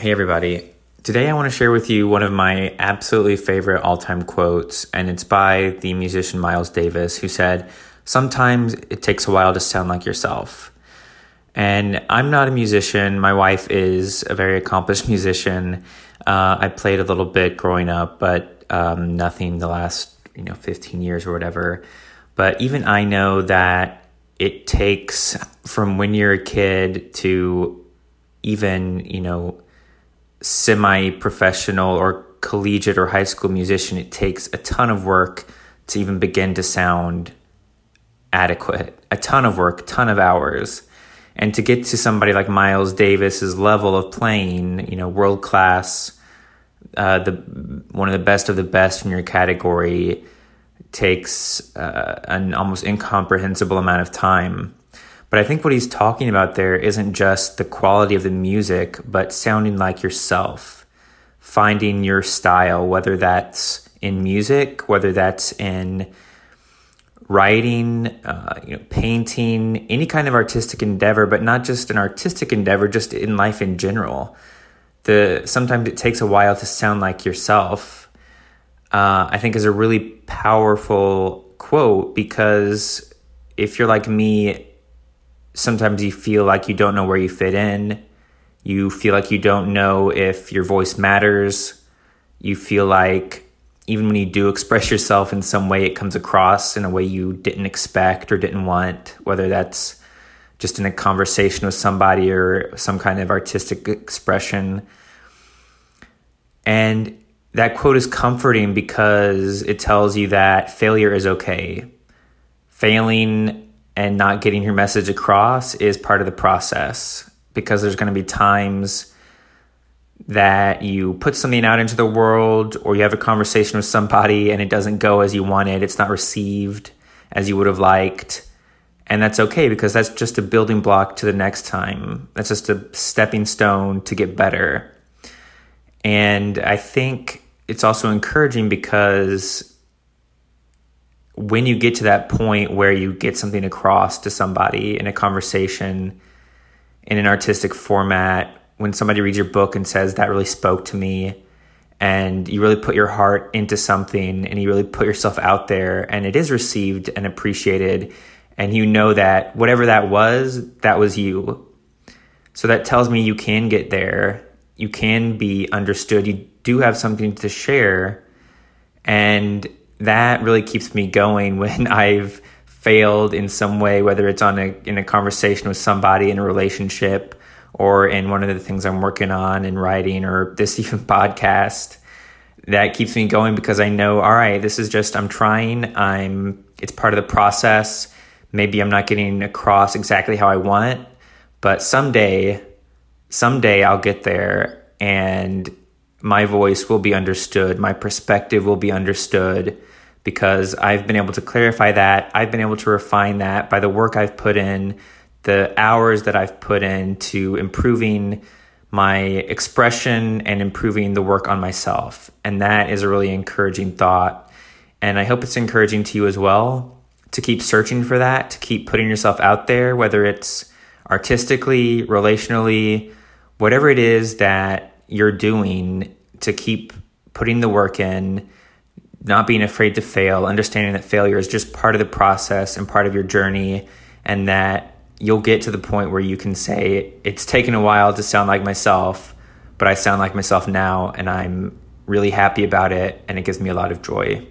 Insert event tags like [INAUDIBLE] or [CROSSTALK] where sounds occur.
Hey, everybody. Today, I want to share with you one of my absolutely favorite all time quotes, and it's by the musician Miles Davis, who said, Sometimes it takes a while to sound like yourself. And I'm not a musician. My wife is a very accomplished [LAUGHS] musician. Uh, I played a little bit growing up, but um, nothing the last you know 15 years or whatever. But even I know that it takes from when you're a kid to even you know semi professional or collegiate or high school musician, it takes a ton of work to even begin to sound adequate. A ton of work, ton of hours. And to get to somebody like Miles Davis's level of playing, you know, world class, uh, the one of the best of the best in your category takes uh, an almost incomprehensible amount of time. But I think what he's talking about there isn't just the quality of the music, but sounding like yourself, finding your style, whether that's in music, whether that's in writing, uh, you know, painting, any kind of artistic endeavor, but not just an artistic endeavor, just in life in general. The sometimes it takes a while to sound like yourself. Uh, I think is a really powerful quote because if you're like me sometimes you feel like you don't know where you fit in. You feel like you don't know if your voice matters. You feel like even when you do express yourself in some way, it comes across in a way you didn't expect or didn't want, whether that's just in a conversation with somebody or some kind of artistic expression. And that quote is comforting because it tells you that failure is okay. Failing and not getting your message across is part of the process because there's going to be times that you put something out into the world or you have a conversation with somebody and it doesn't go as you wanted, it's not received as you would have liked. And that's okay because that's just a building block to the next time. That's just a stepping stone to get better. And I think it's also encouraging because when you get to that point where you get something across to somebody in a conversation in an artistic format, when somebody reads your book and says that really spoke to me, and you really put your heart into something and you really put yourself out there, and it is received and appreciated, and you know that whatever that was, that was you. So that tells me you can get there, you can be understood, you do have something to share, and that really keeps me going when [LAUGHS] I've failed in some way, whether it's on a in a conversation with somebody in a relationship or in one of the things I'm working on in writing or this [LAUGHS] even podcast. That keeps me going because I know, all right, this is just I'm trying. I'm it's part of the process. Maybe I'm not getting across exactly how I want, but someday, someday I'll get there and my voice will be understood, my perspective will be understood because I've been able to clarify that. I've been able to refine that by the work I've put in, the hours that I've put in to improving my expression and improving the work on myself. And that is a really encouraging thought. And I hope it's encouraging to you as well to keep searching for that, to keep putting yourself out there, whether it's artistically, relationally, whatever it is that you're doing to keep putting the work in not being afraid to fail, understanding that failure is just part of the process and part of your journey, and that you'll get to the point where you can say, It's taken a while to sound like myself, but I sound like myself now, and I'm really happy about it, and it gives me a lot of joy.